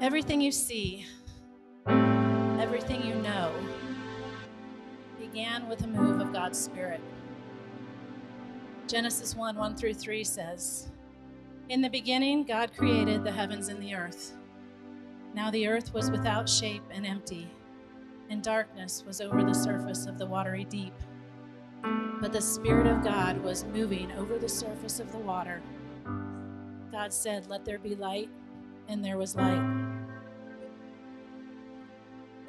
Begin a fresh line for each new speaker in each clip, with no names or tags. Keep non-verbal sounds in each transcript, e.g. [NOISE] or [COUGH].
Everything you see, everything you know, began with a move of God's Spirit. Genesis 1 1 through 3 says, In the beginning, God created the heavens and the earth. Now the earth was without shape and empty, and darkness was over the surface of the watery deep. But the Spirit of God was moving over the surface of the water. God said, Let there be light, and there was light.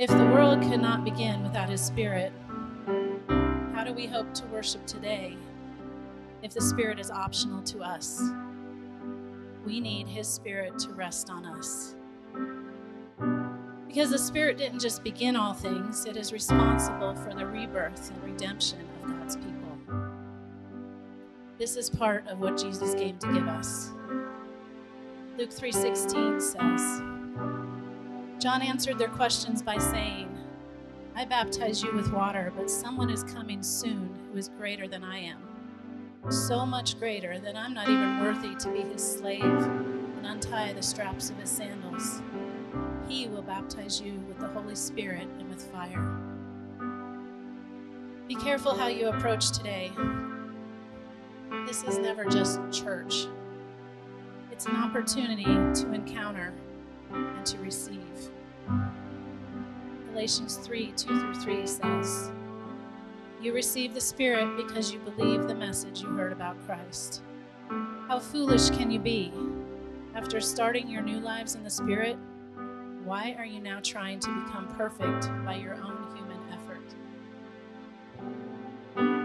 If the world could not begin without His Spirit, how do we hope to worship today if the Spirit is optional to us? We need His Spirit to rest on us. Because the Spirit didn't just begin all things, it is responsible for the rebirth and redemption of God's people. This is part of what Jesus came to give us. Luke 3:16 says, John answered their questions by saying, I baptize you with water, but someone is coming soon who is greater than I am. So much greater that I'm not even worthy to be his slave and untie the straps of his sandals. He will baptize you with the Holy Spirit and with fire. Be careful how you approach today. This is never just church, it's an opportunity to encounter and to receive. Galatians 3 2 through 3 says, You receive the Spirit because you believe the message you heard about Christ. How foolish can you be? After starting your new lives in the Spirit, why are you now trying to become perfect by your own human effort?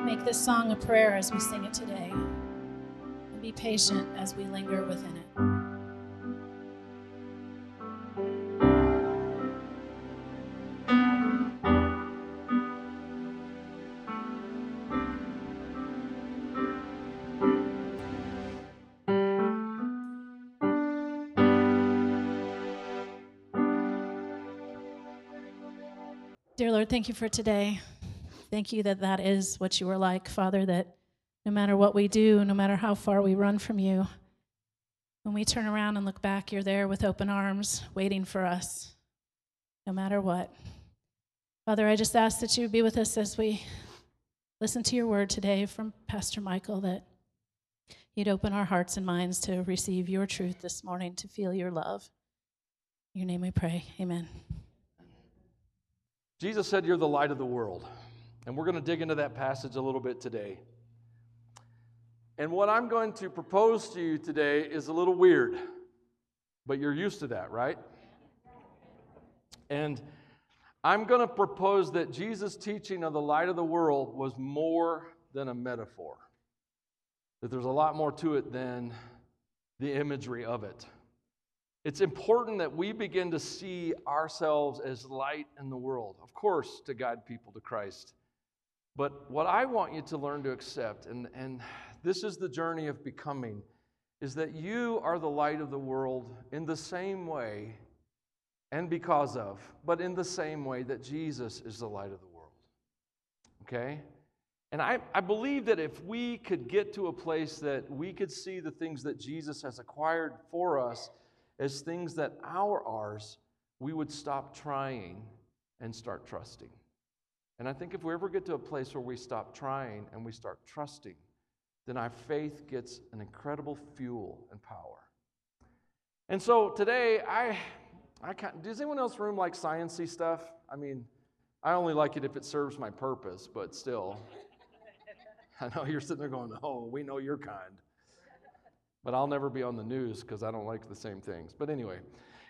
Make this song a prayer as we sing it today, and be patient as we linger within it. Lord, thank you for today. Thank you that that is what you are like, Father, that no matter what we do, no matter how far we run from you, when we turn around and look back, you're there with open arms, waiting for us, no matter what. Father, I just ask that you be with us as we listen to your word today from Pastor Michael, that you'd open our hearts and minds to receive your truth this morning, to feel your love. In your name we pray. Amen.
Jesus said, You're the light of the world. And we're going to dig into that passage a little bit today. And what I'm going to propose to you today is a little weird, but you're used to that, right? And I'm going to propose that Jesus' teaching of the light of the world was more than a metaphor, that there's a lot more to it than the imagery of it. It's important that we begin to see ourselves as light in the world, of course, to guide people to Christ. But what I want you to learn to accept, and, and this is the journey of becoming, is that you are the light of the world in the same way and because of, but in the same way that Jesus is the light of the world. Okay? And I, I believe that if we could get to a place that we could see the things that Jesus has acquired for us, as things that are ours, we would stop trying and start trusting. And I think if we ever get to a place where we stop trying and we start trusting, then our faith gets an incredible fuel and power. And so today, I, I can't, does anyone else room like sciency stuff? I mean, I only like it if it serves my purpose, but still. [LAUGHS] I know you're sitting there going, oh, we know your kind but I'll never be on the news because I don't like the same things. But anyway,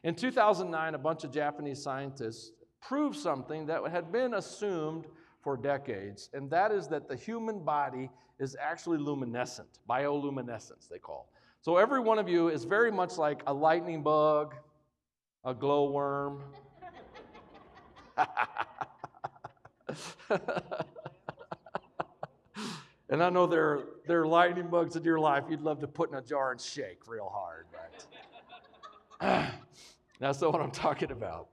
in 2009, a bunch of Japanese scientists proved something that had been assumed for decades, and that is that the human body is actually luminescent, bioluminescence, they call. So every one of you is very much like a lightning bug, a glowworm. [LAUGHS] And I know there, there are lightning bugs in your life you'd love to put in a jar and shake real hard, but [SIGHS] that's not what I'm talking about.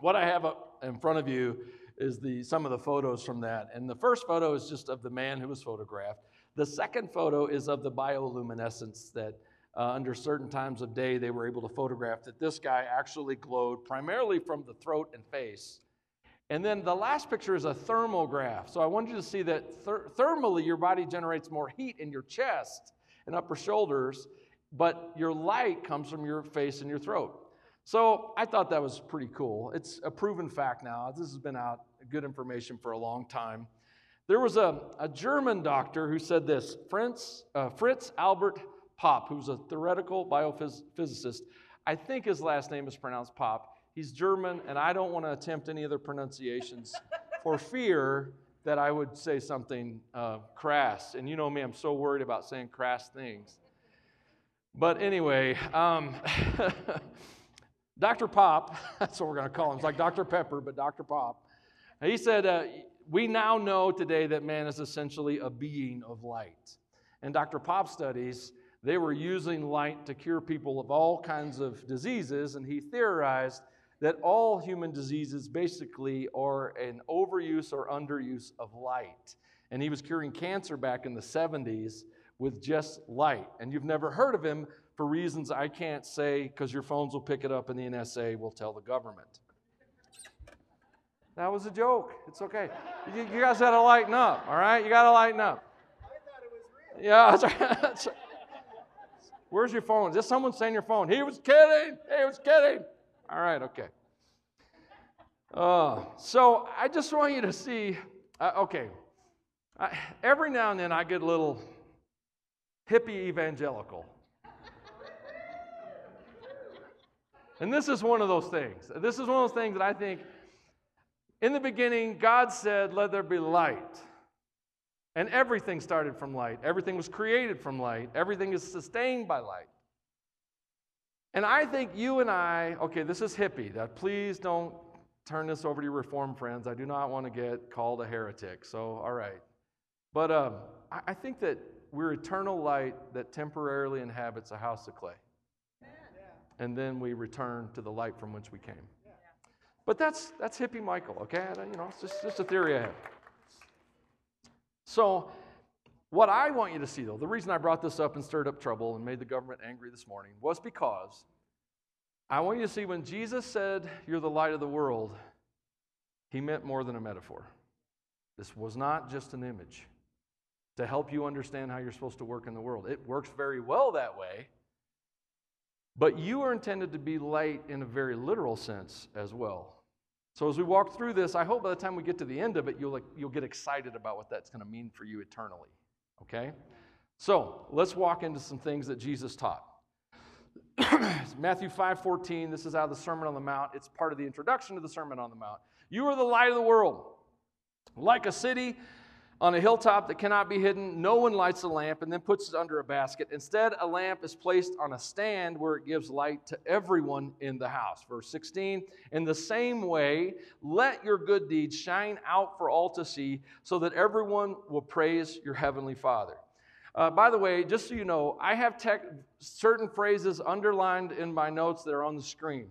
What I have up in front of you is the, some of the photos from that. And the first photo is just of the man who was photographed. The second photo is of the bioluminescence that uh, under certain times of day, they were able to photograph that this guy actually glowed primarily from the throat and face. And then the last picture is a thermograph. So I want you to see that ther- thermally, your body generates more heat in your chest and upper shoulders, but your light comes from your face and your throat. So I thought that was pretty cool. It's a proven fact now. This has been out, good information for a long time. There was a, a German doctor who said this Fritz, uh, Fritz Albert Popp, who's a theoretical biophysicist. I think his last name is pronounced Popp. He's German, and I don't want to attempt any other pronunciations for fear that I would say something uh, crass. And you know me, I'm so worried about saying crass things. But anyway, um, [LAUGHS] Dr. Pop, [LAUGHS] that's what we're going to call him. It's like Dr. Pepper, but Dr. Pop. He said, uh, We now know today that man is essentially a being of light. And Dr. Popp studies, they were using light to cure people of all kinds of diseases, and he theorized that all human diseases basically are an overuse or underuse of light. And he was curing cancer back in the 70s with just light. And you've never heard of him for reasons I can't say because your phones will pick it up and the NSA will tell the government. That was a joke. It's okay. You, you guys got to lighten up, all right? You got to lighten up. Yeah, [LAUGHS] that's right. Where's your phone? Is this someone saying your phone? He was kidding. He was kidding. All right, okay. Uh, so I just want you to see, uh, okay, I, every now and then I get a little hippie evangelical. And this is one of those things. This is one of those things that I think in the beginning, God said, Let there be light. And everything started from light. Everything was created from light. Everything is sustained by light. And I think you and I, okay, this is hippie. That please don't turn this over to your reform friends. I do not want to get called a heretic. So, all right. But um, I, I think that we're eternal light that temporarily inhabits a house of clay and then we return to the light from which we came. But that's that's hippie Michael, okay? You know, it's just, just a theory I have. So, what I want you to see, though, the reason I brought this up and stirred up trouble and made the government angry this morning was because I want you to see when Jesus said, You're the light of the world, he meant more than a metaphor. This was not just an image to help you understand how you're supposed to work in the world. It works very well that way. But you are intended to be light in a very literal sense as well. So as we walk through this, I hope by the time we get to the end of it, you'll, you'll get excited about what that's going to mean for you eternally. Okay? So let's walk into some things that Jesus taught. [CLEARS THROAT] Matthew 5 14, this is out of the Sermon on the Mount. It's part of the introduction to the Sermon on the Mount. You are the light of the world. Like a city on a hilltop that cannot be hidden, no one lights a lamp and then puts it under a basket. Instead, a lamp is placed on a stand where it gives light to everyone in the house. Verse 16, in the same way, let your good deeds shine out for all to see, so that everyone will praise your heavenly Father. Uh, by the way, just so you know, I have tech, certain phrases underlined in my notes that are on the screen.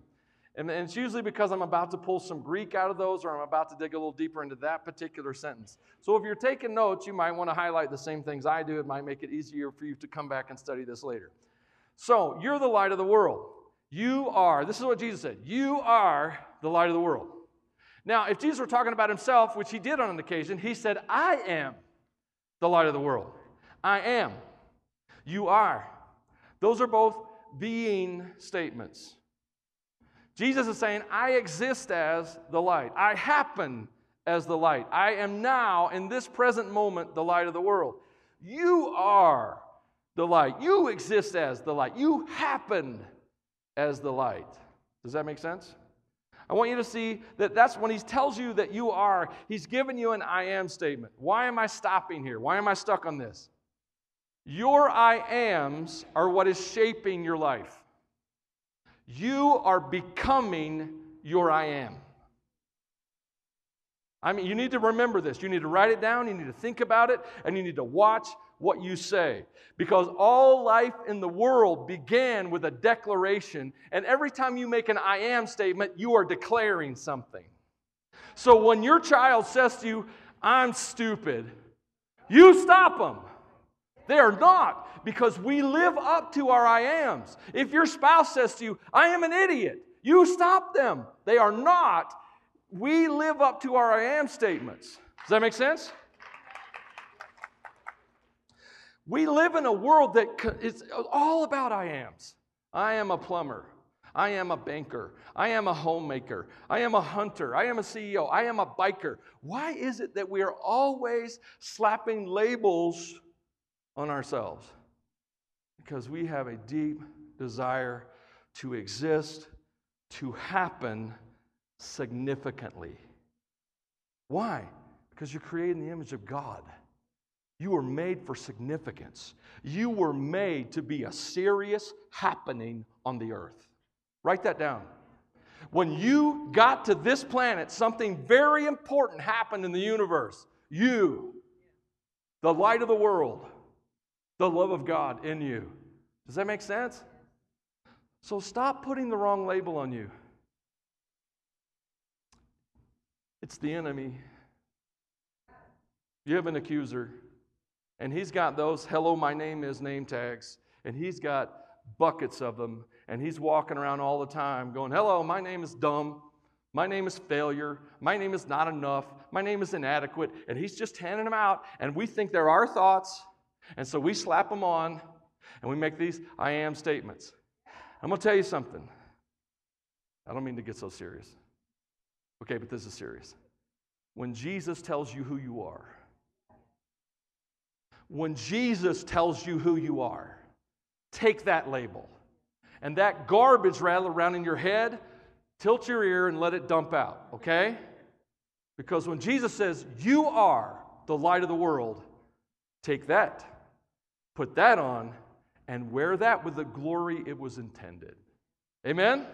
And, and it's usually because I'm about to pull some Greek out of those or I'm about to dig a little deeper into that particular sentence. So if you're taking notes, you might want to highlight the same things I do. It might make it easier for you to come back and study this later. So you're the light of the world. You are, this is what Jesus said, you are the light of the world. Now, if Jesus were talking about himself, which he did on an occasion, he said, I am the light of the world. I am. You are. Those are both being statements. Jesus is saying, I exist as the light. I happen as the light. I am now, in this present moment, the light of the world. You are the light. You exist as the light. You happen as the light. Does that make sense? I want you to see that that's when he tells you that you are, he's given you an I am statement. Why am I stopping here? Why am I stuck on this? Your I ams are what is shaping your life. You are becoming your I am. I mean, you need to remember this. You need to write it down, you need to think about it, and you need to watch what you say. Because all life in the world began with a declaration, and every time you make an I am statement, you are declaring something. So when your child says to you, I'm stupid, you stop them. They are not because we live up to our I ams. If your spouse says to you, I am an idiot, you stop them. They are not. We live up to our I am statements. Does that make sense? We live in a world that is all about I ams. I am a plumber. I am a banker. I am a homemaker. I am a hunter. I am a CEO. I am a biker. Why is it that we are always slapping labels on ourselves? Because we have a deep desire to exist, to happen significantly. Why? Because you're created in the image of God. You were made for significance. You were made to be a serious happening on the earth. Write that down. When you got to this planet, something very important happened in the universe. You, the light of the world, the love of God in you. Does that make sense? So stop putting the wrong label on you. It's the enemy. You have an accuser, and he's got those hello, my name is name tags, and he's got buckets of them, and he's walking around all the time going, Hello, my name is dumb. My name is failure. My name is not enough. My name is inadequate. And he's just handing them out, and we think they're our thoughts. And so we slap them on, and we make these I am statements. I'm going to tell you something. I don't mean to get so serious. Okay, but this is serious. When Jesus tells you who you are, when Jesus tells you who you are, take that label. And that garbage rattle around in your head, tilt your ear and let it dump out, okay? Because when Jesus says, You are the light of the world, take that, put that on, and wear that with the glory it was intended. Amen?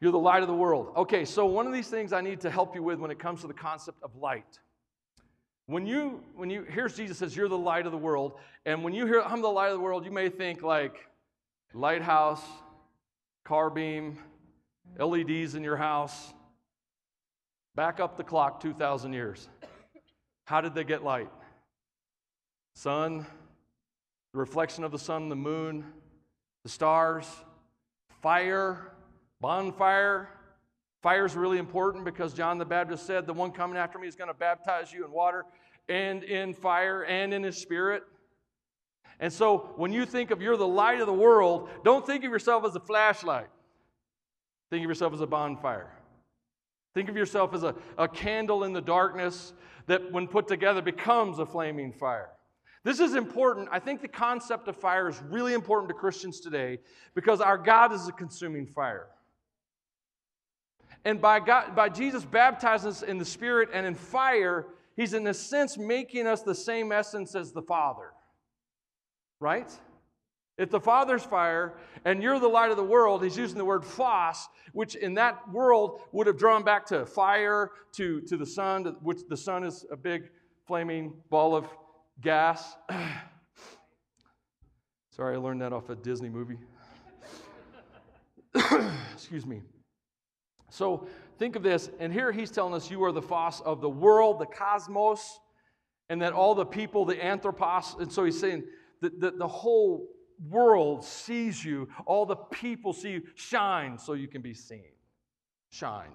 You're the light of the world. Okay, so one of these things I need to help you with when it comes to the concept of light when you, when you, here's Jesus says, You're the light of the world. And when you hear, I'm the light of the world, you may think like lighthouse, car beam, LEDs in your house. Back up the clock 2,000 years. How did they get light? Sun, the reflection of the sun, the moon, the stars, fire, bonfire, Fire is really important because John the Baptist said, The one coming after me is going to baptize you in water and in fire and in his spirit. And so when you think of you're the light of the world, don't think of yourself as a flashlight. Think of yourself as a bonfire. Think of yourself as a, a candle in the darkness that, when put together, becomes a flaming fire. This is important. I think the concept of fire is really important to Christians today because our God is a consuming fire. And by, God, by Jesus baptizing us in the Spirit and in fire, He's in a sense making us the same essence as the Father. Right? If the Father's fire and you're the light of the world, He's using the word phos, which in that world would have drawn back to fire, to, to the sun, which the sun is a big flaming ball of gas. [CLEARS THROAT] Sorry, I learned that off a Disney movie. [COUGHS] Excuse me. So think of this, and here he's telling us you are the phos of the world, the cosmos, and that all the people, the anthropos, and so he's saying that the, the whole world sees you, all the people see you. Shine so you can be seen. Shine.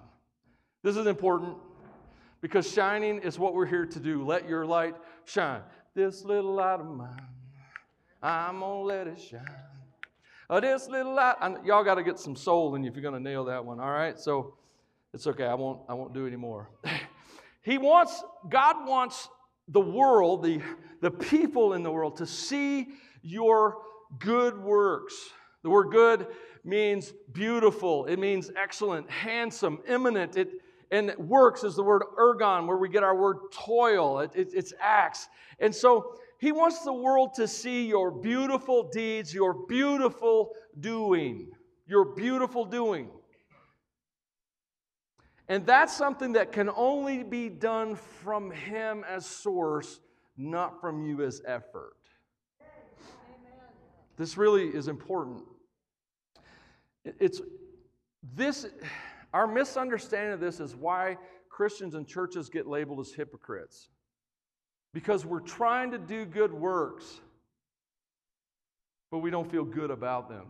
This is important because shining is what we're here to do. Let your light shine. This little light of mine, I'm gonna let it shine. Oh, this little light. y'all got to get some soul in you if you're going to nail that one. All right. So it's okay. I won't. I won't do anymore. [LAUGHS] he wants. God wants the world, the the people in the world, to see your good works. The word "good" means beautiful. It means excellent, handsome, eminent. It and works is the word ergon, where we get our word toil. It, it, it's acts. And so he wants the world to see your beautiful deeds, your beautiful doing, your beautiful doing. And that's something that can only be done from Him as source, not from you as effort. This really is important. It's this, our misunderstanding of this is why Christians and churches get labeled as hypocrites? Because we're trying to do good works, but we don't feel good about them.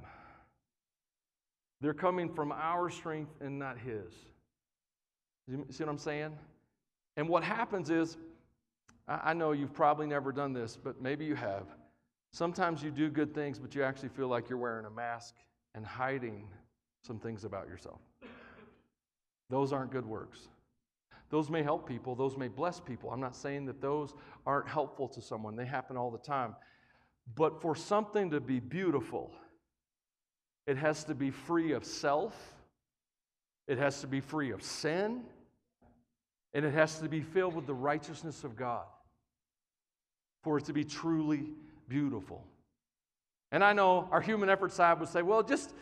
They're coming from our strength and not His. You see what I'm saying? And what happens is, I know you've probably never done this, but maybe you have. Sometimes you do good things, but you actually feel like you're wearing a mask and hiding some things about yourself. Those aren't good works. Those may help people, those may bless people. I'm not saying that those aren't helpful to someone, they happen all the time. But for something to be beautiful, it has to be free of self, it has to be free of sin, and it has to be filled with the righteousness of God for it to be truly beautiful. And I know our human effort side would say, well, just,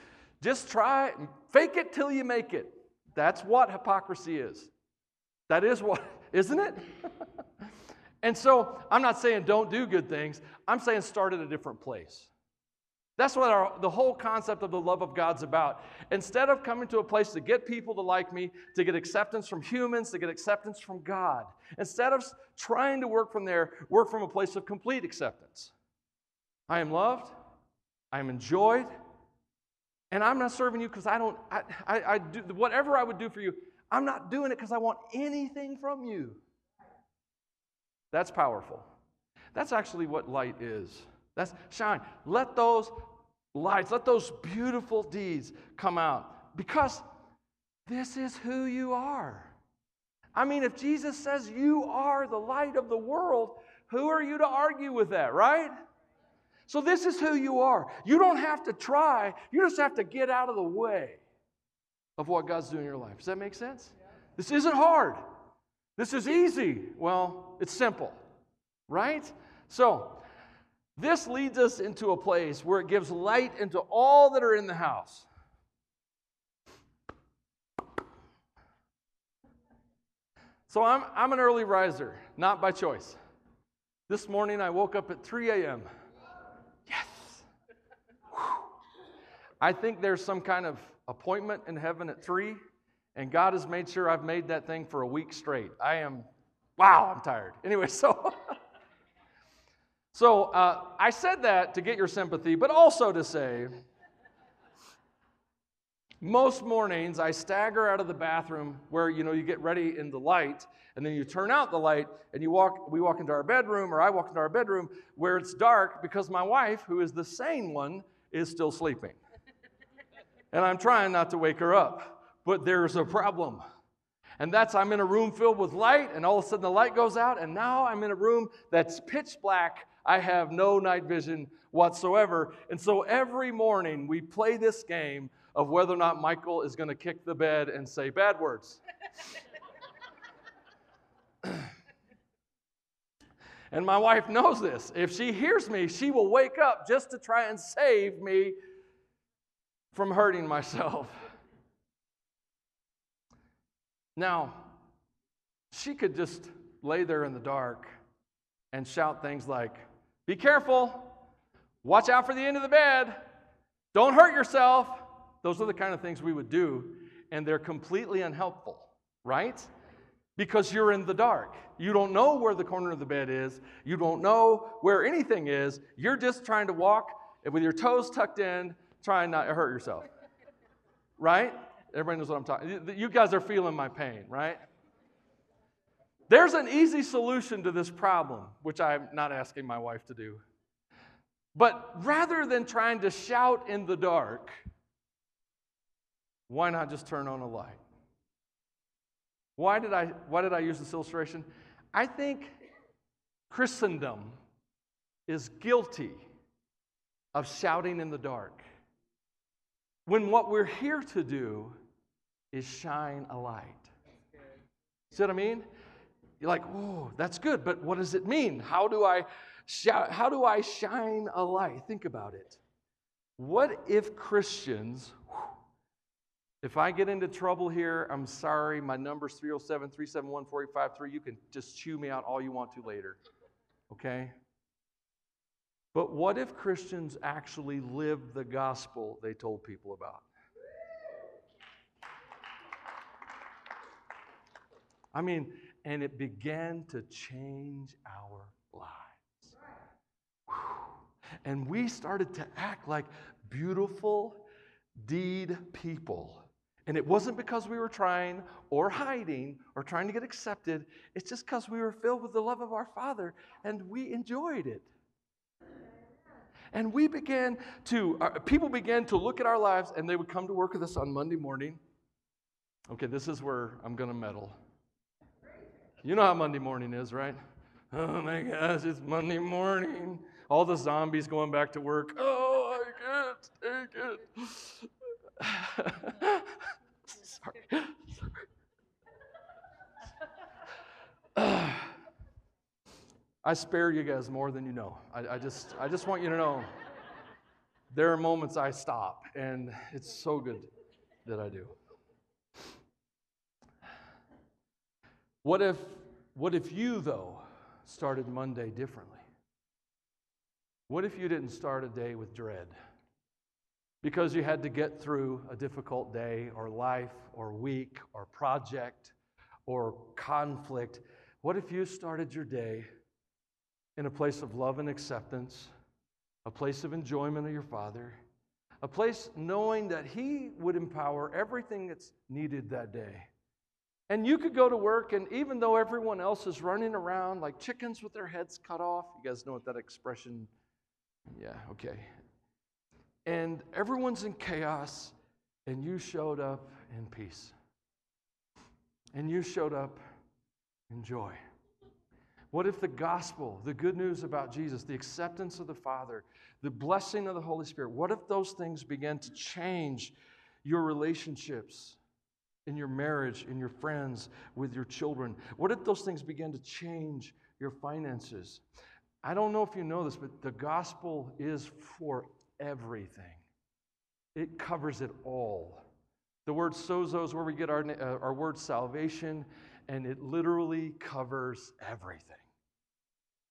just try fake it till you make it. That's what hypocrisy is. That is what, [LAUGHS] isn't it? [LAUGHS] and so I'm not saying don't do good things, I'm saying start at a different place. That's what our, the whole concept of the love of God's about. Instead of coming to a place to get people to like me, to get acceptance from humans, to get acceptance from God, instead of trying to work from there, work from a place of complete acceptance. I am loved, I am enjoyed, and I'm not serving you because I don't, I, I, I do, whatever I would do for you, I'm not doing it because I want anything from you. That's powerful. That's actually what light is. That's shine. Let those lights, let those beautiful deeds come out because this is who you are. I mean, if Jesus says you are the light of the world, who are you to argue with that, right? So, this is who you are. You don't have to try, you just have to get out of the way of what God's doing in your life. Does that make sense? This isn't hard. This is easy. Well, it's simple, right? So, this leads us into a place where it gives light into all that are in the house. So I'm, I'm an early riser, not by choice. This morning I woke up at 3 a.m. Yes. Whew. I think there's some kind of appointment in heaven at 3, and God has made sure I've made that thing for a week straight. I am, wow, I'm tired. [LAUGHS] Anyway, so. So uh, I said that to get your sympathy, but also to say, most mornings I stagger out of the bathroom where you know you get ready in the light, and then you turn out the light, and you walk. We walk into our bedroom, or I walk into our bedroom where it's dark because my wife, who is the sane one, is still sleeping, and I'm trying not to wake her up. But there's a problem. And that's I'm in a room filled with light, and all of a sudden the light goes out, and now I'm in a room that's pitch black I have no night vision whatsoever. And so every morning we play this game of whether or not Michael is going to kick the bed and say bad words. [LAUGHS] and my wife knows this. If she hears me, she will wake up just to try and save me from hurting myself. Now, she could just lay there in the dark and shout things like, be careful. Watch out for the end of the bed. Don't hurt yourself. Those are the kind of things we would do, and they're completely unhelpful, right? Because you're in the dark. You don't know where the corner of the bed is. You don't know where anything is. You're just trying to walk with your toes tucked in, trying not to hurt yourself. Right? Everybody knows what I'm talking. You guys are feeling my pain, right? There's an easy solution to this problem, which I'm not asking my wife to do. But rather than trying to shout in the dark, why not just turn on a light? Why did I, why did I use this illustration? I think Christendom is guilty of shouting in the dark when what we're here to do is shine a light. See what I mean? You're like, oh, that's good, but what does it mean? How do I shout, how do I shine a light? Think about it. What if Christians, if I get into trouble here, I'm sorry, my number's 307 371 4853. You can just chew me out all you want to later. Okay? But what if Christians actually lived the gospel they told people about? I mean, and it began to change our lives. And we started to act like beautiful deed people. And it wasn't because we were trying or hiding or trying to get accepted. It's just because we were filled with the love of our Father and we enjoyed it. And we began to, people began to look at our lives and they would come to work with us on Monday morning. Okay, this is where I'm going to meddle. You know how Monday morning is, right? Oh my gosh, it's Monday morning. All the zombies going back to work. Oh, I can't take it. [SIGHS] Sorry. Sorry. [SIGHS] [SIGHS] I spare you guys more than you know. I, I, just, I just want you to know there are moments I stop, and it's so good that I do. What if, what if you, though, started Monday differently? What if you didn't start a day with dread? Because you had to get through a difficult day or life or week or project or conflict. What if you started your day in a place of love and acceptance, a place of enjoyment of your Father, a place knowing that He would empower everything that's needed that day? And you could go to work, and even though everyone else is running around like chickens with their heads cut off, you guys know what that expression yeah, okay. And everyone's in chaos, and you showed up in peace. And you showed up in joy. What if the gospel, the good news about Jesus, the acceptance of the Father, the blessing of the Holy Spirit, what if those things began to change your relationships in your marriage, in your friends, with your children? What if those things began to change your finances? I don't know if you know this, but the gospel is for everything, it covers it all. The word sozo is where we get our, uh, our word salvation, and it literally covers everything.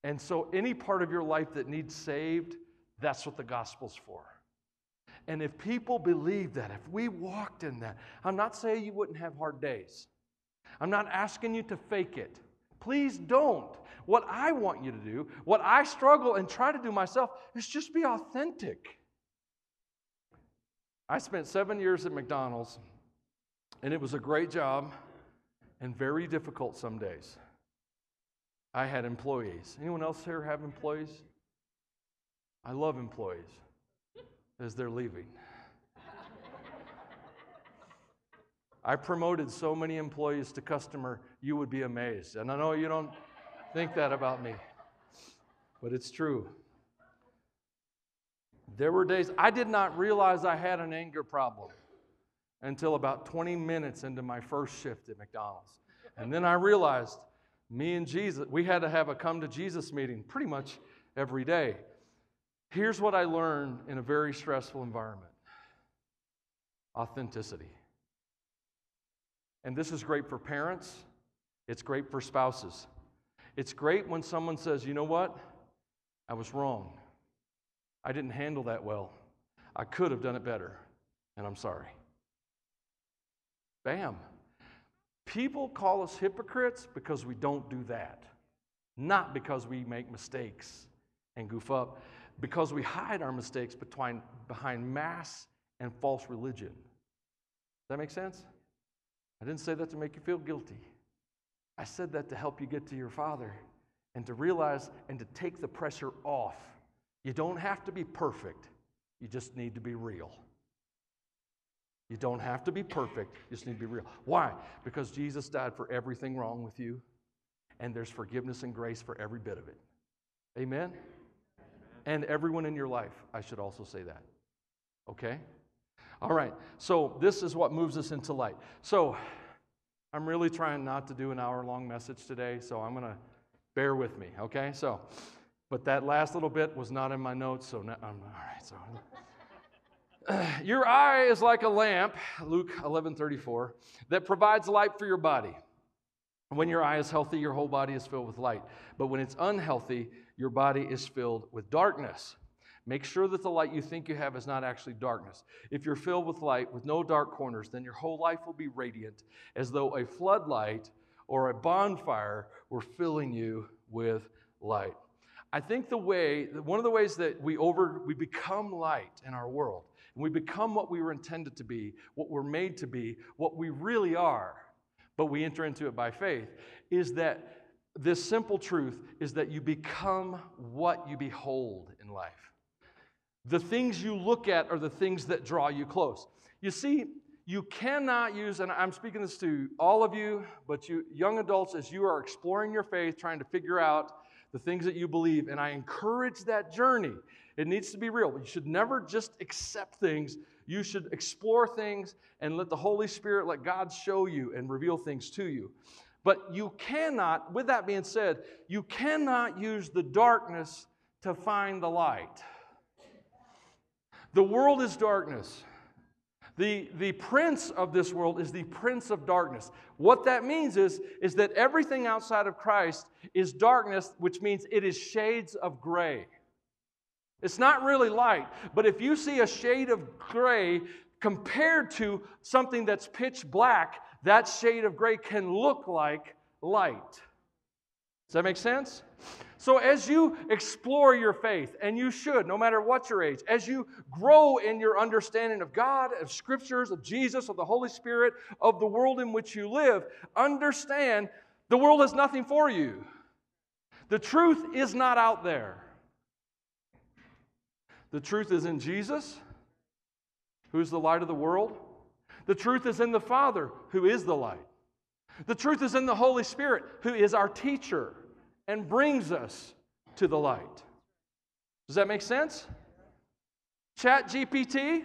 And so, any part of your life that needs saved, that's what the gospel's for. And if people believe that, if we walked in that, I'm not saying you wouldn't have hard days. I'm not asking you to fake it. Please don't. What I want you to do, what I struggle and try to do myself, is just be authentic. I spent seven years at McDonald's, and it was a great job and very difficult some days. I had employees. Anyone else here have employees? I love employees as they're leaving. I promoted so many employees to customer, you would be amazed. And I know you don't think that about me, but it's true. There were days I did not realize I had an anger problem until about 20 minutes into my first shift at McDonald's. And then I realized me and Jesus, we had to have a come to Jesus meeting pretty much every day. Here's what I learned in a very stressful environment authenticity. And this is great for parents, it's great for spouses. It's great when someone says, you know what? I was wrong. I didn't handle that well. I could have done it better, and I'm sorry. Bam. People call us hypocrites because we don't do that, not because we make mistakes and goof up, because we hide our mistakes behind, behind mass and false religion. Does that make sense? I didn't say that to make you feel guilty. I said that to help you get to your Father and to realize and to take the pressure off. You don't have to be perfect, you just need to be real. You don't have to be perfect, you just need to be real. Why? Because Jesus died for everything wrong with you, and there's forgiveness and grace for every bit of it. Amen? And everyone in your life, I should also say that. Okay? All right, so this is what moves us into light. So I'm really trying not to do an hour long message today, so I'm going to bear with me, okay? So, but that last little bit was not in my notes, so now, um, all right, so. [SIGHS] your eye is like a lamp, Luke 11 34, that provides light for your body. When your eye is healthy, your whole body is filled with light. But when it's unhealthy, your body is filled with darkness. Make sure that the light you think you have is not actually darkness. If you're filled with light with no dark corners, then your whole life will be radiant as though a floodlight or a bonfire were filling you with light. I think the way, one of the ways that we over, we become light in our world, and we become what we were intended to be, what we're made to be, what we really are, but we enter into it by faith, is that this simple truth is that you become what you behold in life. The things you look at are the things that draw you close. You see, you cannot use, and I'm speaking this to all of you, but you young adults, as you are exploring your faith, trying to figure out the things that you believe, and I encourage that journey. It needs to be real. You should never just accept things. You should explore things and let the Holy Spirit, let God show you and reveal things to you. But you cannot, with that being said, you cannot use the darkness to find the light. The world is darkness. The, the prince of this world is the prince of darkness. What that means is, is that everything outside of Christ is darkness, which means it is shades of gray. It's not really light, but if you see a shade of gray compared to something that's pitch black, that shade of gray can look like light. Does that make sense? So, as you explore your faith, and you should, no matter what your age, as you grow in your understanding of God, of scriptures, of Jesus, of the Holy Spirit, of the world in which you live, understand the world has nothing for you. The truth is not out there. The truth is in Jesus, who's the light of the world. The truth is in the Father, who is the light. The truth is in the Holy Spirit, who is our teacher and brings us to the light. Does that make sense? Chat GPT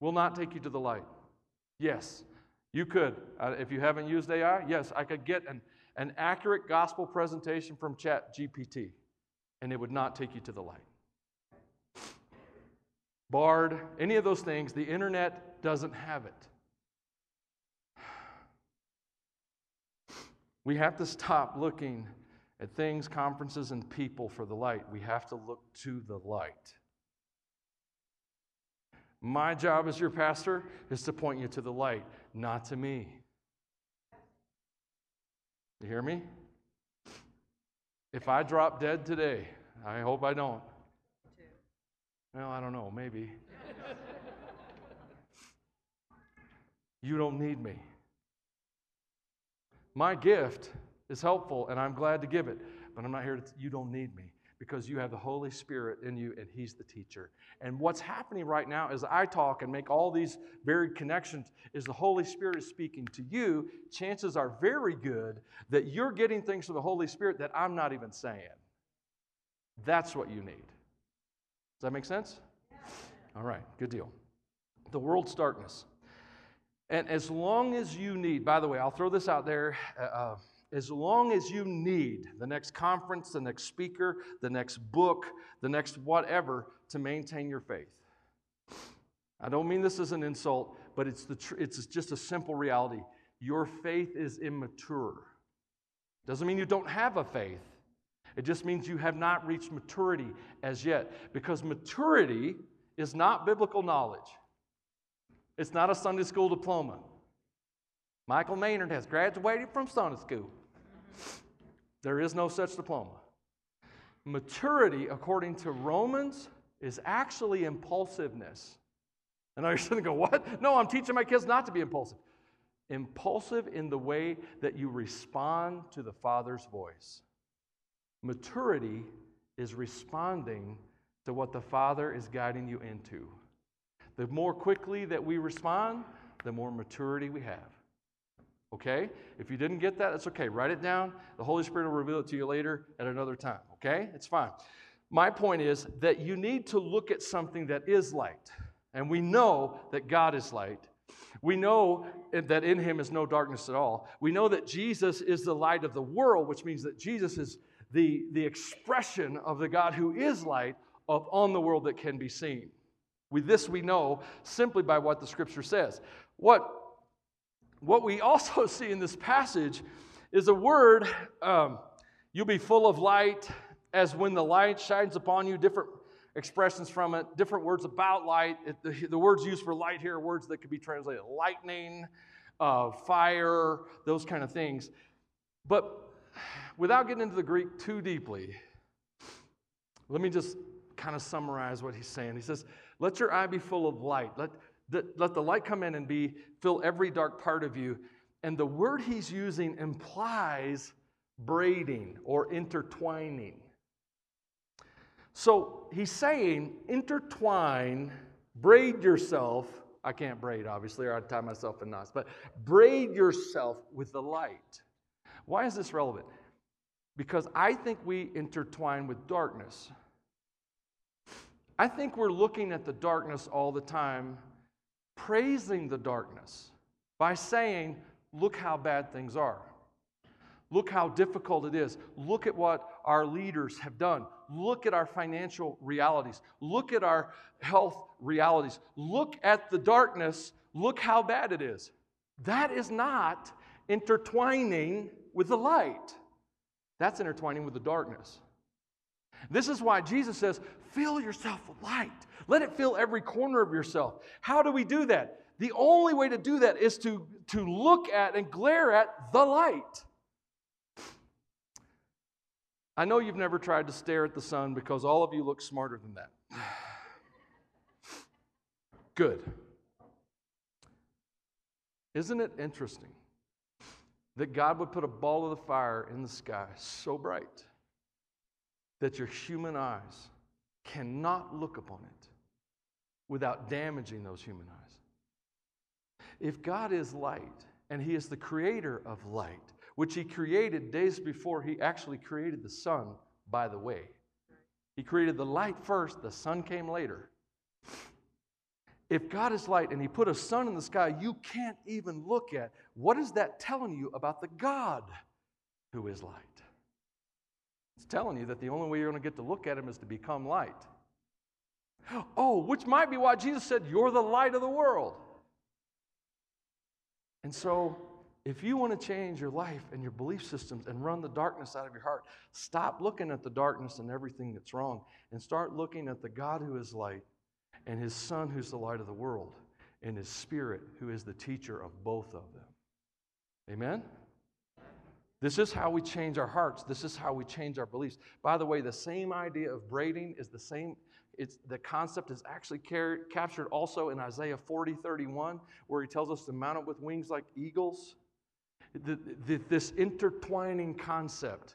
will not take you to the light. Yes, you could. Uh, if you haven't used AI, yes, I could get an, an accurate gospel presentation from Chat GPT, and it would not take you to the light. Bard, any of those things, the internet doesn't have it. We have to stop looking at things, conferences, and people for the light. We have to look to the light. My job as your pastor is to point you to the light, not to me. You hear me? If I drop dead today, I hope I don't. Well, I don't know, maybe. you don't need me. My gift is helpful and I'm glad to give it, but I'm not here to, you don't need me because you have the Holy Spirit in you and He's the teacher. And what's happening right now as I talk and make all these varied connections is the Holy Spirit is speaking to you. Chances are very good that you're getting things from the Holy Spirit that I'm not even saying. That's what you need. Does that make sense? All right, good deal. The world's darkness. And as long as you need, by the way, I'll throw this out there. Uh, uh, as long as you need the next conference, the next speaker, the next book, the next whatever to maintain your faith. I don't mean this as an insult, but it's, the tr- it's just a simple reality. Your faith is immature. Doesn't mean you don't have a faith, it just means you have not reached maturity as yet. Because maturity is not biblical knowledge. It's not a Sunday school diploma. Michael Maynard has graduated from Sunday school. There is no such diploma. Maturity, according to Romans, is actually impulsiveness. And you're sitting go, what? No, I'm teaching my kids not to be impulsive. Impulsive in the way that you respond to the Father's voice. Maturity is responding to what the Father is guiding you into. The more quickly that we respond, the more maturity we have. Okay? If you didn't get that, that's okay. Write it down. The Holy Spirit will reveal it to you later at another time. Okay? It's fine. My point is that you need to look at something that is light. And we know that God is light. We know that in him is no darkness at all. We know that Jesus is the light of the world, which means that Jesus is the, the expression of the God who is light of, on the world that can be seen. With this, we know simply by what the scripture says. What, what we also [LAUGHS] see in this passage is a word, um, you'll be full of light as when the light shines upon you, different expressions from it, different words about light. It, the, the, words used for light here are words that could be translated lightning, uh, fire, those kind of things. But without getting into the Greek too deeply, let me just kind of summarize what he's saying. He says, Let your eye be full of light. Let the, let the light come in and be fill every dark part of you. And the word he's using implies braiding or intertwining. So he's saying, intertwine, braid yourself. I can't braid, obviously, or I'd tie myself in knots, but braid yourself with the light. Why is this relevant? Because I think we intertwine with darkness. I think we're looking at the darkness all the time, praising the darkness by saying, Look how bad things are. Look how difficult it is. Look at what our leaders have done. Look at our financial realities. Look at our health realities. Look at the darkness. Look how bad it is. That is not intertwining with the light, that's intertwining with the darkness. This is why Jesus says, fill yourself with light. Let it fill every corner of yourself. How do we do that? The only way to do that is to, to look at and glare at the light. I know you've never tried to stare at the sun because all of you look smarter than that. [SIGHS] Good. Isn't it interesting that God would put a ball of the fire in the sky so bright that your human eyes cannot look upon it without damaging those human eyes? If God is light and He is the creator of light, which he created days before he actually created the sun, by the way. He created the light first, the sun came later. If God is light and he put a sun in the sky you can't even look at, what is that telling you about the God who is light? It's telling you that the only way you're going to get to look at him is to become light. Oh, which might be why Jesus said, You're the light of the world. And so if you want to change your life and your belief systems and run the darkness out of your heart, stop looking at the darkness and everything that's wrong and start looking at the God who is light and his Son who's the light of the world and his Spirit who is the teacher of both of them. Amen? This is how we change our hearts. This is how we change our beliefs. By the way, the same idea of braiding is the same it's, the concept is actually captured also in Isaiah 40, 31, where he tells us to mount up with wings like eagles the, the, this intertwining concept.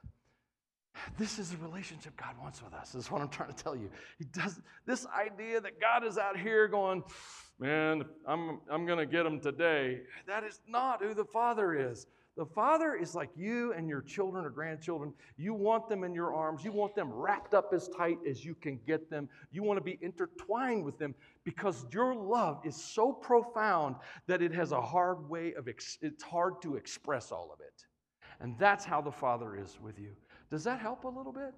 This is the relationship God wants with us, This is what I'm trying to tell you. He does this idea that God is out here going, man, I'm, I'm going to get him today. That is not who the Father is. The Father is like you and your children or grandchildren. You want them in your arms. You want them wrapped up as tight as you can get them. You want to be intertwined with them because your love is so profound that it has a hard way of, ex- it's hard to express all of it. And that's how the Father is with you. Does that help a little bit?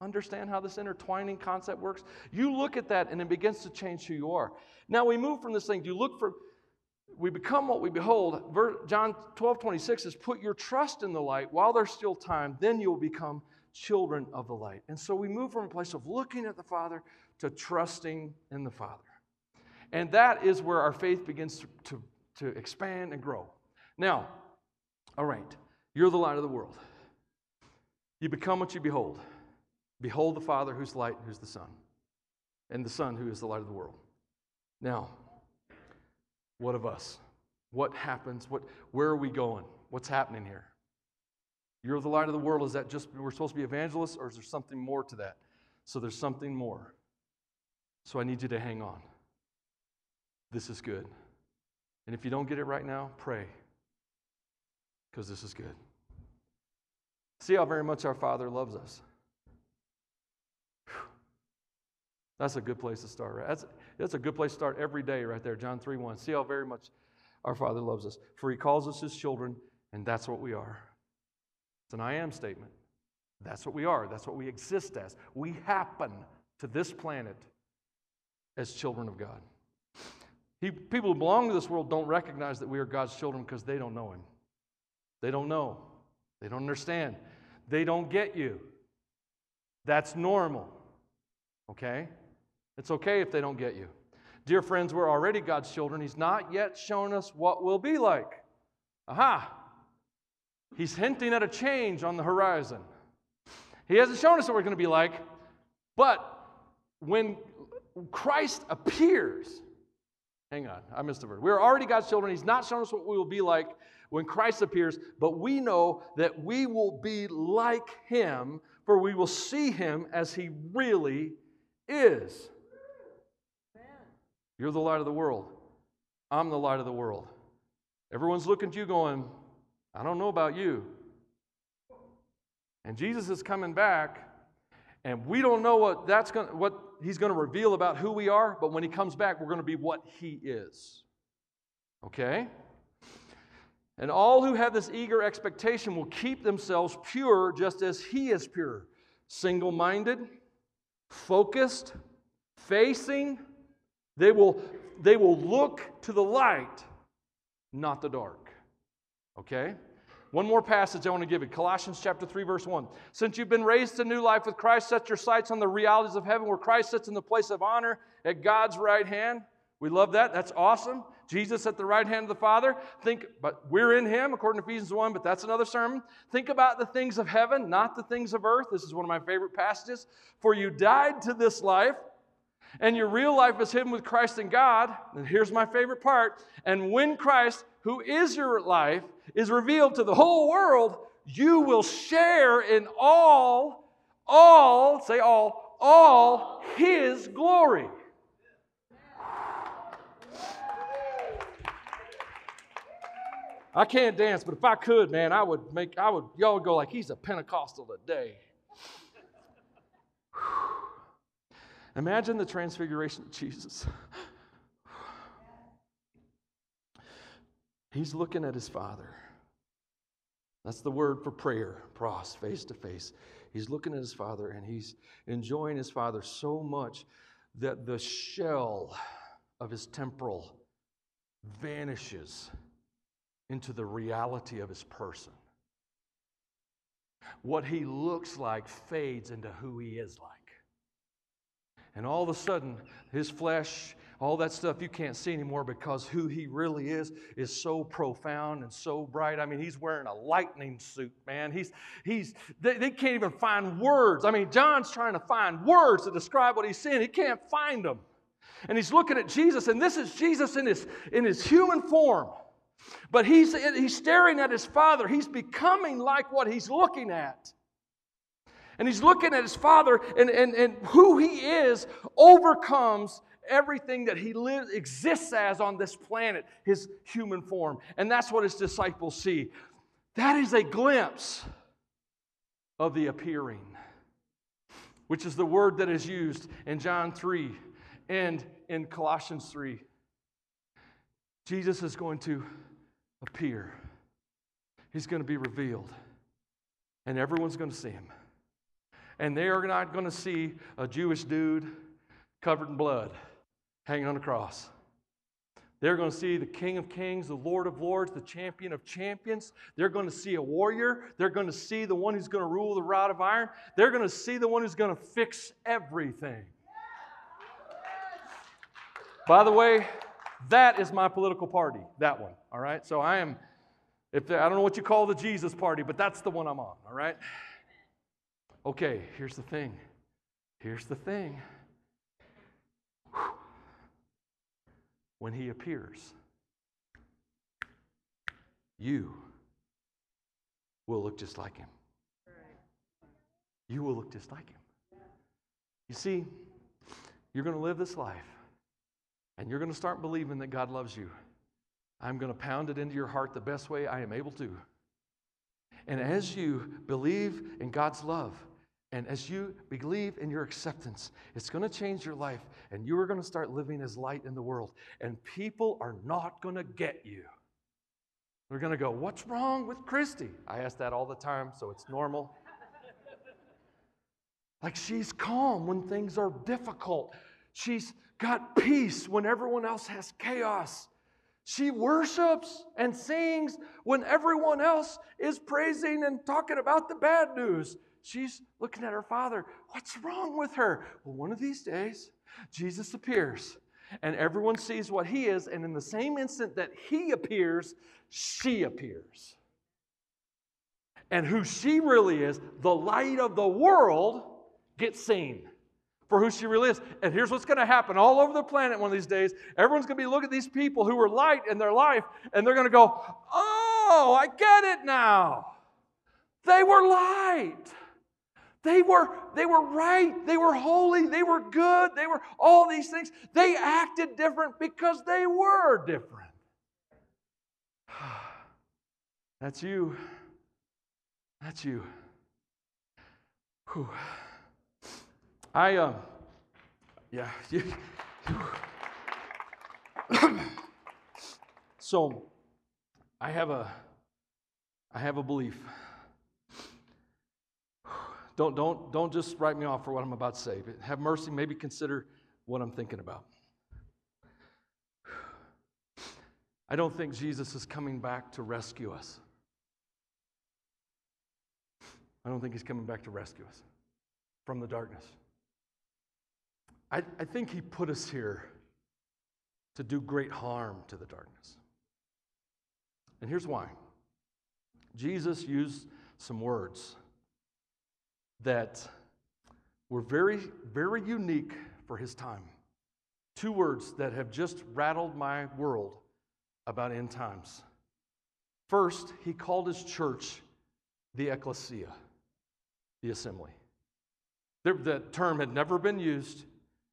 Understand how this intertwining concept works? You look at that and it begins to change who you are. Now we move from this thing. Do you look for we become what we behold. John 12, 26 says, Put your trust in the light while there's still time, then you'll become children of the light. And so we move from a place of looking at the Father to trusting in the Father. And that is where our faith begins to, to, to expand and grow. Now, all right, you're the light of the world. You become what you behold. Behold the Father who's light, who's the Son, and the Son who is the light of the world. Now, what of us? What happens? What, where are we going? What's happening here? You're the light of the world. Is that just we're supposed to be evangelists, or is there something more to that? So there's something more. So I need you to hang on. This is good. And if you don't get it right now, pray, because this is good. See how very much our Father loves us. That's a good place to start, right? That's, that's a good place to start every day right there. John 3 1. See how very much our Father loves us. For he calls us his children, and that's what we are. It's an I am statement. That's what we are. That's what we exist as. We happen to this planet as children of God. He, people who belong to this world don't recognize that we are God's children because they don't know Him. They don't know. They don't understand. They don't get you. That's normal. Okay? It's okay if they don't get you. Dear friends, we're already God's children. He's not yet shown us what we'll be like. Aha! He's hinting at a change on the horizon. He hasn't shown us what we're going to be like, but when Christ appears, hang on, I missed a word. We're already God's children. He's not shown us what we will be like when Christ appears, but we know that we will be like him, for we will see him as he really is. You're the light of the world. I'm the light of the world. Everyone's looking at you going, I don't know about you. And Jesus is coming back, and we don't know what that's going what he's going to reveal about who we are, but when he comes back, we're going to be what he is. Okay? And all who have this eager expectation will keep themselves pure just as he is pure, single minded, focused, facing. They will, they will look to the light, not the dark. Okay? One more passage I want to give you Colossians chapter 3, verse 1. Since you've been raised to new life with Christ, set your sights on the realities of heaven where Christ sits in the place of honor at God's right hand. We love that. That's awesome. Jesus at the right hand of the Father. Think, but we're in Him, according to Ephesians 1, but that's another sermon. Think about the things of heaven, not the things of earth. This is one of my favorite passages. For you died to this life, and your real life is hidden with Christ in God. And here's my favorite part. And when Christ, who is your life, is revealed to the whole world, you will share in all, all, say all, all his glory. I can't dance, but if I could, man, I would make, I would, y'all would go like, he's a Pentecostal today. Imagine the transfiguration of Jesus. He's looking at his Father. That's the word for prayer, pros, face to face. He's looking at his Father and he's enjoying his Father so much that the shell of his temporal vanishes into the reality of his person. What he looks like fades into who he is like. And all of a sudden, his flesh, all that stuff you can't see anymore because who he really is is so profound and so bright. I mean, he's wearing a lightning suit, man. He's, he's, they, they can't even find words. I mean, John's trying to find words to describe what he's seeing. He can't find them. And he's looking at Jesus, and this is Jesus in his, in his human form. But he's, he's staring at his father. He's becoming like what he's looking at. And he's looking at his father, and, and, and who he is overcomes everything that he lives, exists as on this planet, his human form. And that's what his disciples see. That is a glimpse of the appearing, which is the word that is used in John 3 and in Colossians 3. Jesus is going to appear, he's going to be revealed, and everyone's going to see him and they are not going to see a Jewish dude covered in blood hanging on a cross. They're going to see the King of Kings, the Lord of Lords, the champion of champions. They're going to see a warrior. They're going to see the one who's going to rule the rod of iron. They're going to see the one who's going to fix everything. By the way, that is my political party, that one, all right? So I am, if I don't know what you call the Jesus party, but that's the one I'm on, all right? Okay, here's the thing. Here's the thing. When he appears, you will look just like him. You will look just like him. You see, you're going to live this life and you're going to start believing that God loves you. I'm going to pound it into your heart the best way I am able to. And as you believe in God's love, and as you believe in your acceptance, it's going to change your life, and you are going to start living as light in the world. And people are not going to get you. They're going to go, What's wrong with Christy? I ask that all the time, so it's normal. like she's calm when things are difficult, she's got peace when everyone else has chaos. She worships and sings when everyone else is praising and talking about the bad news. She's looking at her father. What's wrong with her? Well, one of these days, Jesus appears and everyone sees what he is, and in the same instant that he appears, she appears. And who she really is, the light of the world, gets seen for who she really is. And here's what's going to happen all over the planet one of these days. Everyone's going to be looking at these people who were light in their life, and they're going to go, Oh, I get it now. They were light. They were, they were right. They were holy. They were good. They were all these things. They acted different because they were different. [SIGHS] That's you. That's you. Whew. I, um, yeah. [LAUGHS] So, I have a, I have a belief. Don't, don't, don't just write me off for what I'm about to say, but have mercy, maybe consider what I'm thinking about. I don't think Jesus is coming back to rescue us. I don't think he's coming back to rescue us from the darkness. I, I think he put us here to do great harm to the darkness. And here's why Jesus used some words that were very, very unique for his time. Two words that have just rattled my world about end times. First, he called his church the ecclesia, the assembly. That term had never been used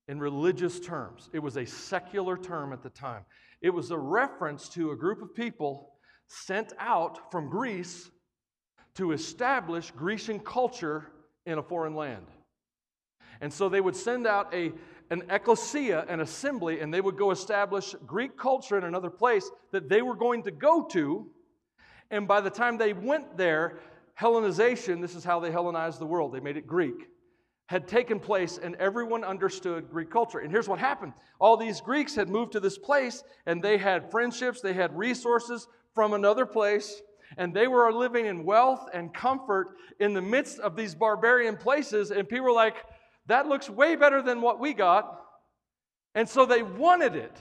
in religious terms, it was a secular term at the time. It was a reference to a group of people sent out from Greece to establish Grecian culture in a foreign land. And so they would send out a, an ecclesia, an assembly, and they would go establish Greek culture in another place that they were going to go to. And by the time they went there, Hellenization, this is how they Hellenized the world, they made it Greek had taken place and everyone understood Greek culture. And here's what happened all these Greeks had moved to this place and they had friendships, they had resources from another place, and they were living in wealth and comfort in the midst of these barbarian places. And people were like, that looks way better than what we got. And so they wanted it.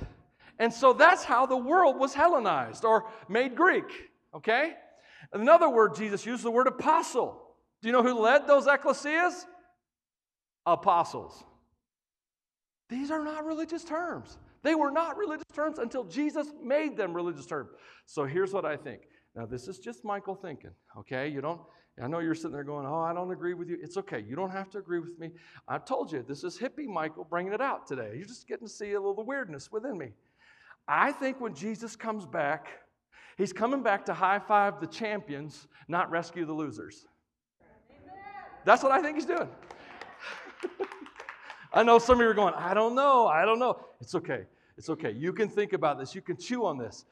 And so that's how the world was Hellenized or made Greek, okay? Another word Jesus used, the word apostle. Do you know who led those ecclesias? apostles. These are not religious terms. They were not religious terms until Jesus made them religious terms. So here's what I think. Now, this is just Michael thinking, okay? You don't, I know you're sitting there going, oh, I don't agree with you. It's okay. You don't have to agree with me. I told you, this is hippie Michael bringing it out today. You're just getting to see a little weirdness within me. I think when Jesus comes back, he's coming back to high five the champions, not rescue the losers. That's what I think he's doing. [LAUGHS] I know some of you are going, I don't know, I don't know. It's okay. It's okay. You can think about this, you can chew on this.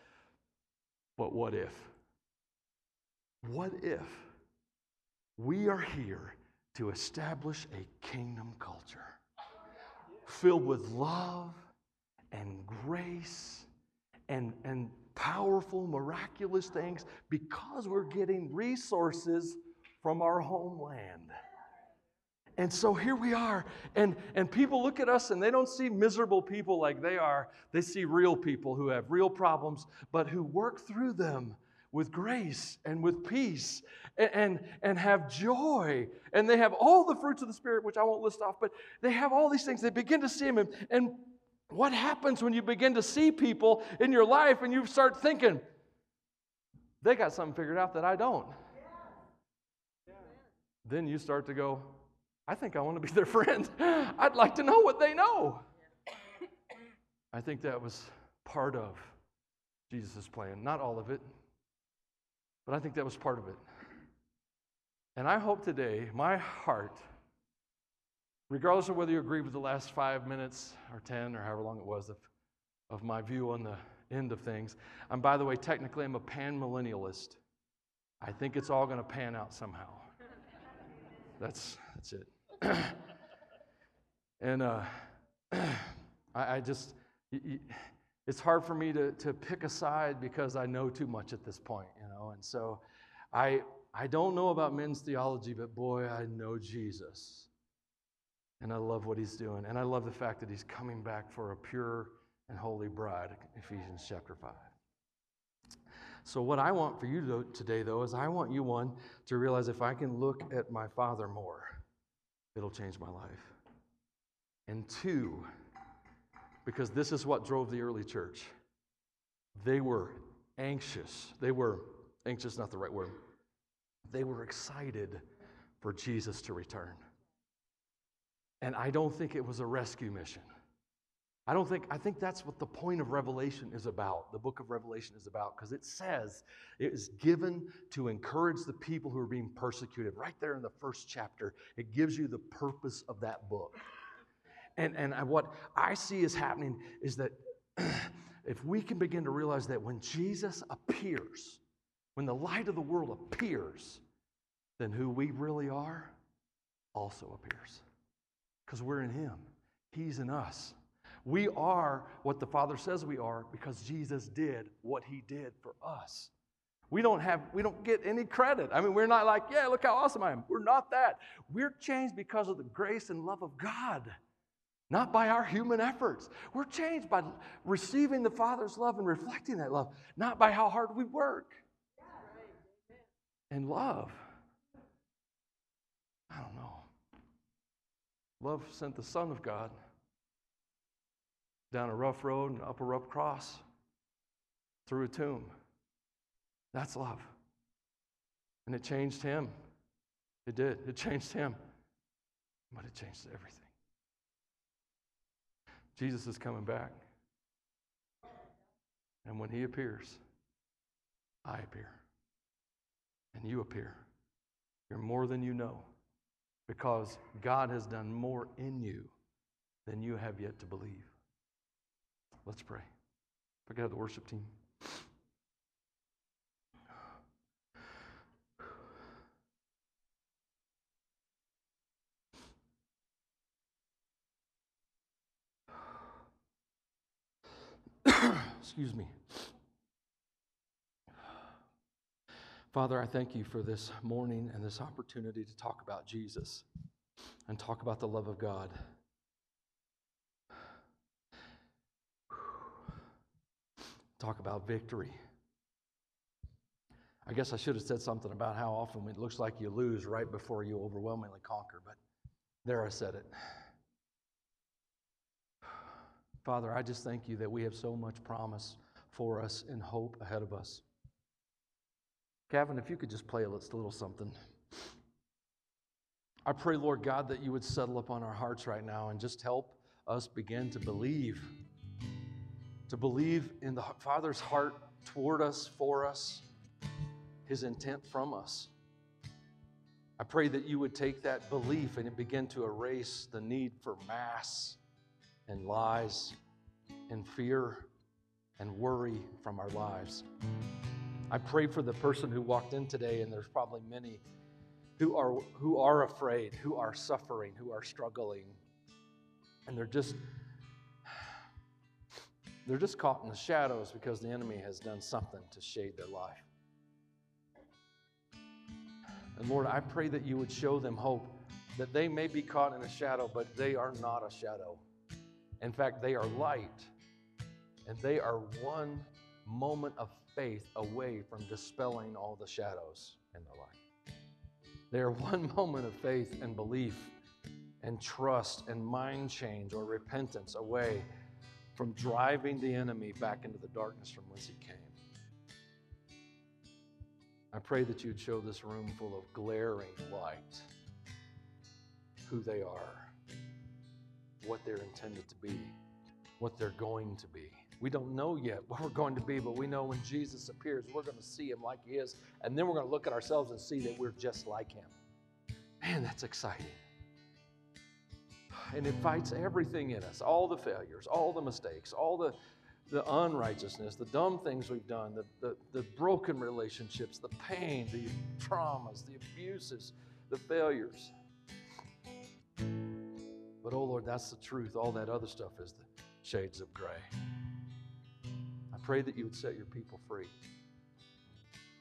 But what if? What if we are here to establish a kingdom culture filled with love and grace and, and powerful, miraculous things because we're getting resources from our homeland? And so here we are. And, and people look at us and they don't see miserable people like they are. They see real people who have real problems, but who work through them with grace and with peace and, and, and have joy. And they have all the fruits of the Spirit, which I won't list off, but they have all these things. They begin to see them. And, and what happens when you begin to see people in your life and you start thinking, they got something figured out that I don't? Then you start to go, I think I want to be their [LAUGHS] friend. I'd like to know what they know. I think that was part of Jesus' plan. Not all of it, but I think that was part of it. And I hope today, my heart, regardless of whether you agree with the last five minutes or 10 or however long it was of, of my view on the end of things, and by the way, technically I'm a pan millennialist. I think it's all going to pan out somehow. [LAUGHS] That's, that's it. [CLEARS THROAT] and uh, [CLEARS THROAT] I, I, just, it's hard for me to, to pick a side because I know too much at this point, you know. And so I, I don't know about men's theology, but boy, I know Jesus. And I love what he's doing. And I love the fact that he's coming back for a pure and holy bride, Ephesians chapter 5. So, what I want for you to, today, though, is I want you, one, to realize if I can look at my Father more, it'll change my life. And two, because this is what drove the early church, they were anxious. They were anxious, not the right word. They were excited for Jesus to return. And I don't think it was a rescue mission. I don't think, I think that's what the point of Revelation is about. The book of Revelation is about, because it says it is given to encourage the people who are being persecuted. Right there in the first chapter, it gives you the purpose of that book. And, and what I see is happening is that [CLEARS THROAT] if we can begin to realize that when Jesus appears, when the light of the world appears, then who we really are also appears. Because we're in Him, He's in us. We are what the Father says we are because Jesus did what He did for us. We don't have, we don't get any credit. I mean, we're not like, yeah, look how awesome I am. We're not that. We're changed because of the grace and love of God, not by our human efforts. We're changed by receiving the Father's love and reflecting that love, not by how hard we work. And love. I don't know. Love sent the Son of God down a rough road and up a rough cross through a tomb. That's love. And it changed him. It did. It changed him. But it changed everything. Jesus is coming back. And when he appears, I appear. And you appear. You're more than you know because God has done more in you than you have yet to believe. Let's pray. Forget the worship team. Excuse me. Father, I thank you for this morning and this opportunity to talk about Jesus and talk about the love of God. talk about victory. I guess I should have said something about how often it looks like you lose right before you overwhelmingly conquer, but there I said it. Father, I just thank you that we have so much promise for us and hope ahead of us. Kevin, if you could just play a little something. I pray, Lord God, that you would settle upon our hearts right now and just help us begin to believe to believe in the Father's heart toward us, for us, His intent from us. I pray that you would take that belief and it begin to erase the need for mass and lies and fear and worry from our lives. I pray for the person who walked in today, and there's probably many who are, who are afraid, who are suffering, who are struggling, and they're just they're just caught in the shadows because the enemy has done something to shade their life. And Lord, I pray that you would show them hope that they may be caught in a shadow, but they are not a shadow. In fact, they are light, and they are one moment of faith away from dispelling all the shadows in their life. They are one [LAUGHS] moment of faith and belief and trust and mind change or repentance away from driving the enemy back into the darkness from whence he came. I pray that you'd show this room full of glaring light who they are, what they're intended to be, what they're going to be. We don't know yet what we're going to be, but we know when Jesus appears, we're going to see him like he is, and then we're going to look at ourselves and see that we're just like him. Man, that's exciting and it fights everything in us all the failures, all the mistakes, all the, the unrighteousness, the dumb things we've done, the, the, the broken relationships, the pain, the traumas, the abuses, the failures. But oh Lord, that's the truth. All that other stuff is the shades of gray. I pray that you would set your people free.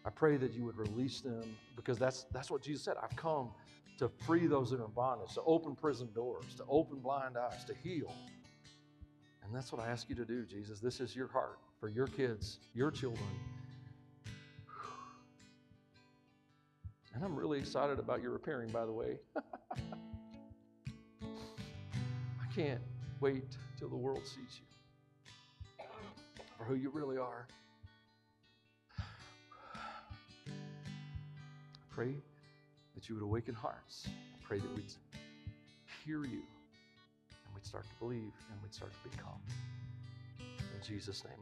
I pray that you would release them because that's, that's what Jesus said. I've come to free those that are in bondage, to open prison doors, to open blind eyes, to heal. And that's what I ask you to do, Jesus. This is your heart for your kids, your children. [SIGHS] And I'm really excited about your appearing, by the way. [LAUGHS] Can't wait till the world sees you for who you really are. I pray that you would awaken hearts. I pray that we'd hear you and we'd start to believe and we'd start to become. In Jesus' name.